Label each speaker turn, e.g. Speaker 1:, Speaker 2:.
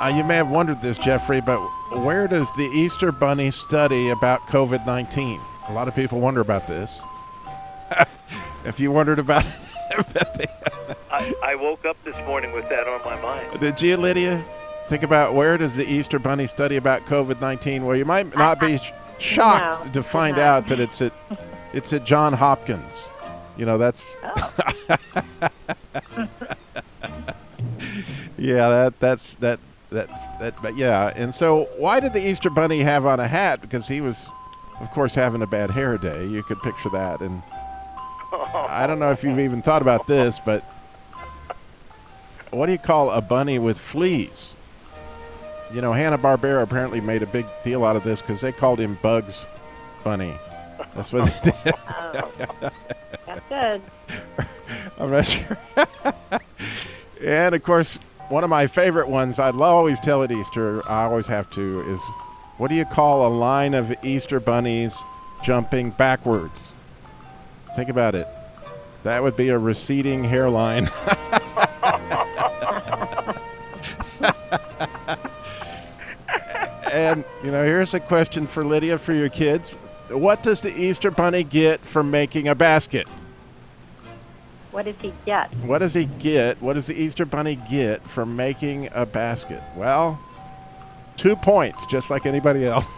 Speaker 1: Uh, you may have wondered this, Jeffrey, but where does the Easter Bunny study about COVID 19? A lot of people wonder about this. if you wondered about it,
Speaker 2: I, I woke up this morning with that on my mind.
Speaker 1: did you, Lydia? Think about where does the Easter Bunny study about COVID 19? Well, you might not be sh- shocked
Speaker 3: No,
Speaker 1: to find
Speaker 3: no.
Speaker 1: out that it's at, it's at John Hopkins. You know, that's. yeah, that that's that that's that but yeah. And so why did the Easter bunny have on a hat? Because he was of course having a bad hair day. You could picture that and I don't know if you've even thought about this, but what do you call a bunny with fleas? You know, Hanna Barbera apparently made a big deal out of this because they called him Bugs Bunny. That's what they did.
Speaker 3: Oh, that's good.
Speaker 1: I'm not sure. and of course, one of my favorite ones I'd always tell at Easter, I always have to, is what do you call a line of Easter bunnies jumping backwards? Think about it. That would be a receding hairline. and, you know, here's a question for Lydia for your kids. What does the Easter bunny get for making a basket?
Speaker 3: What does he get?
Speaker 1: What does he get? What does the Easter Bunny get for making a basket? Well, two points, just like anybody else.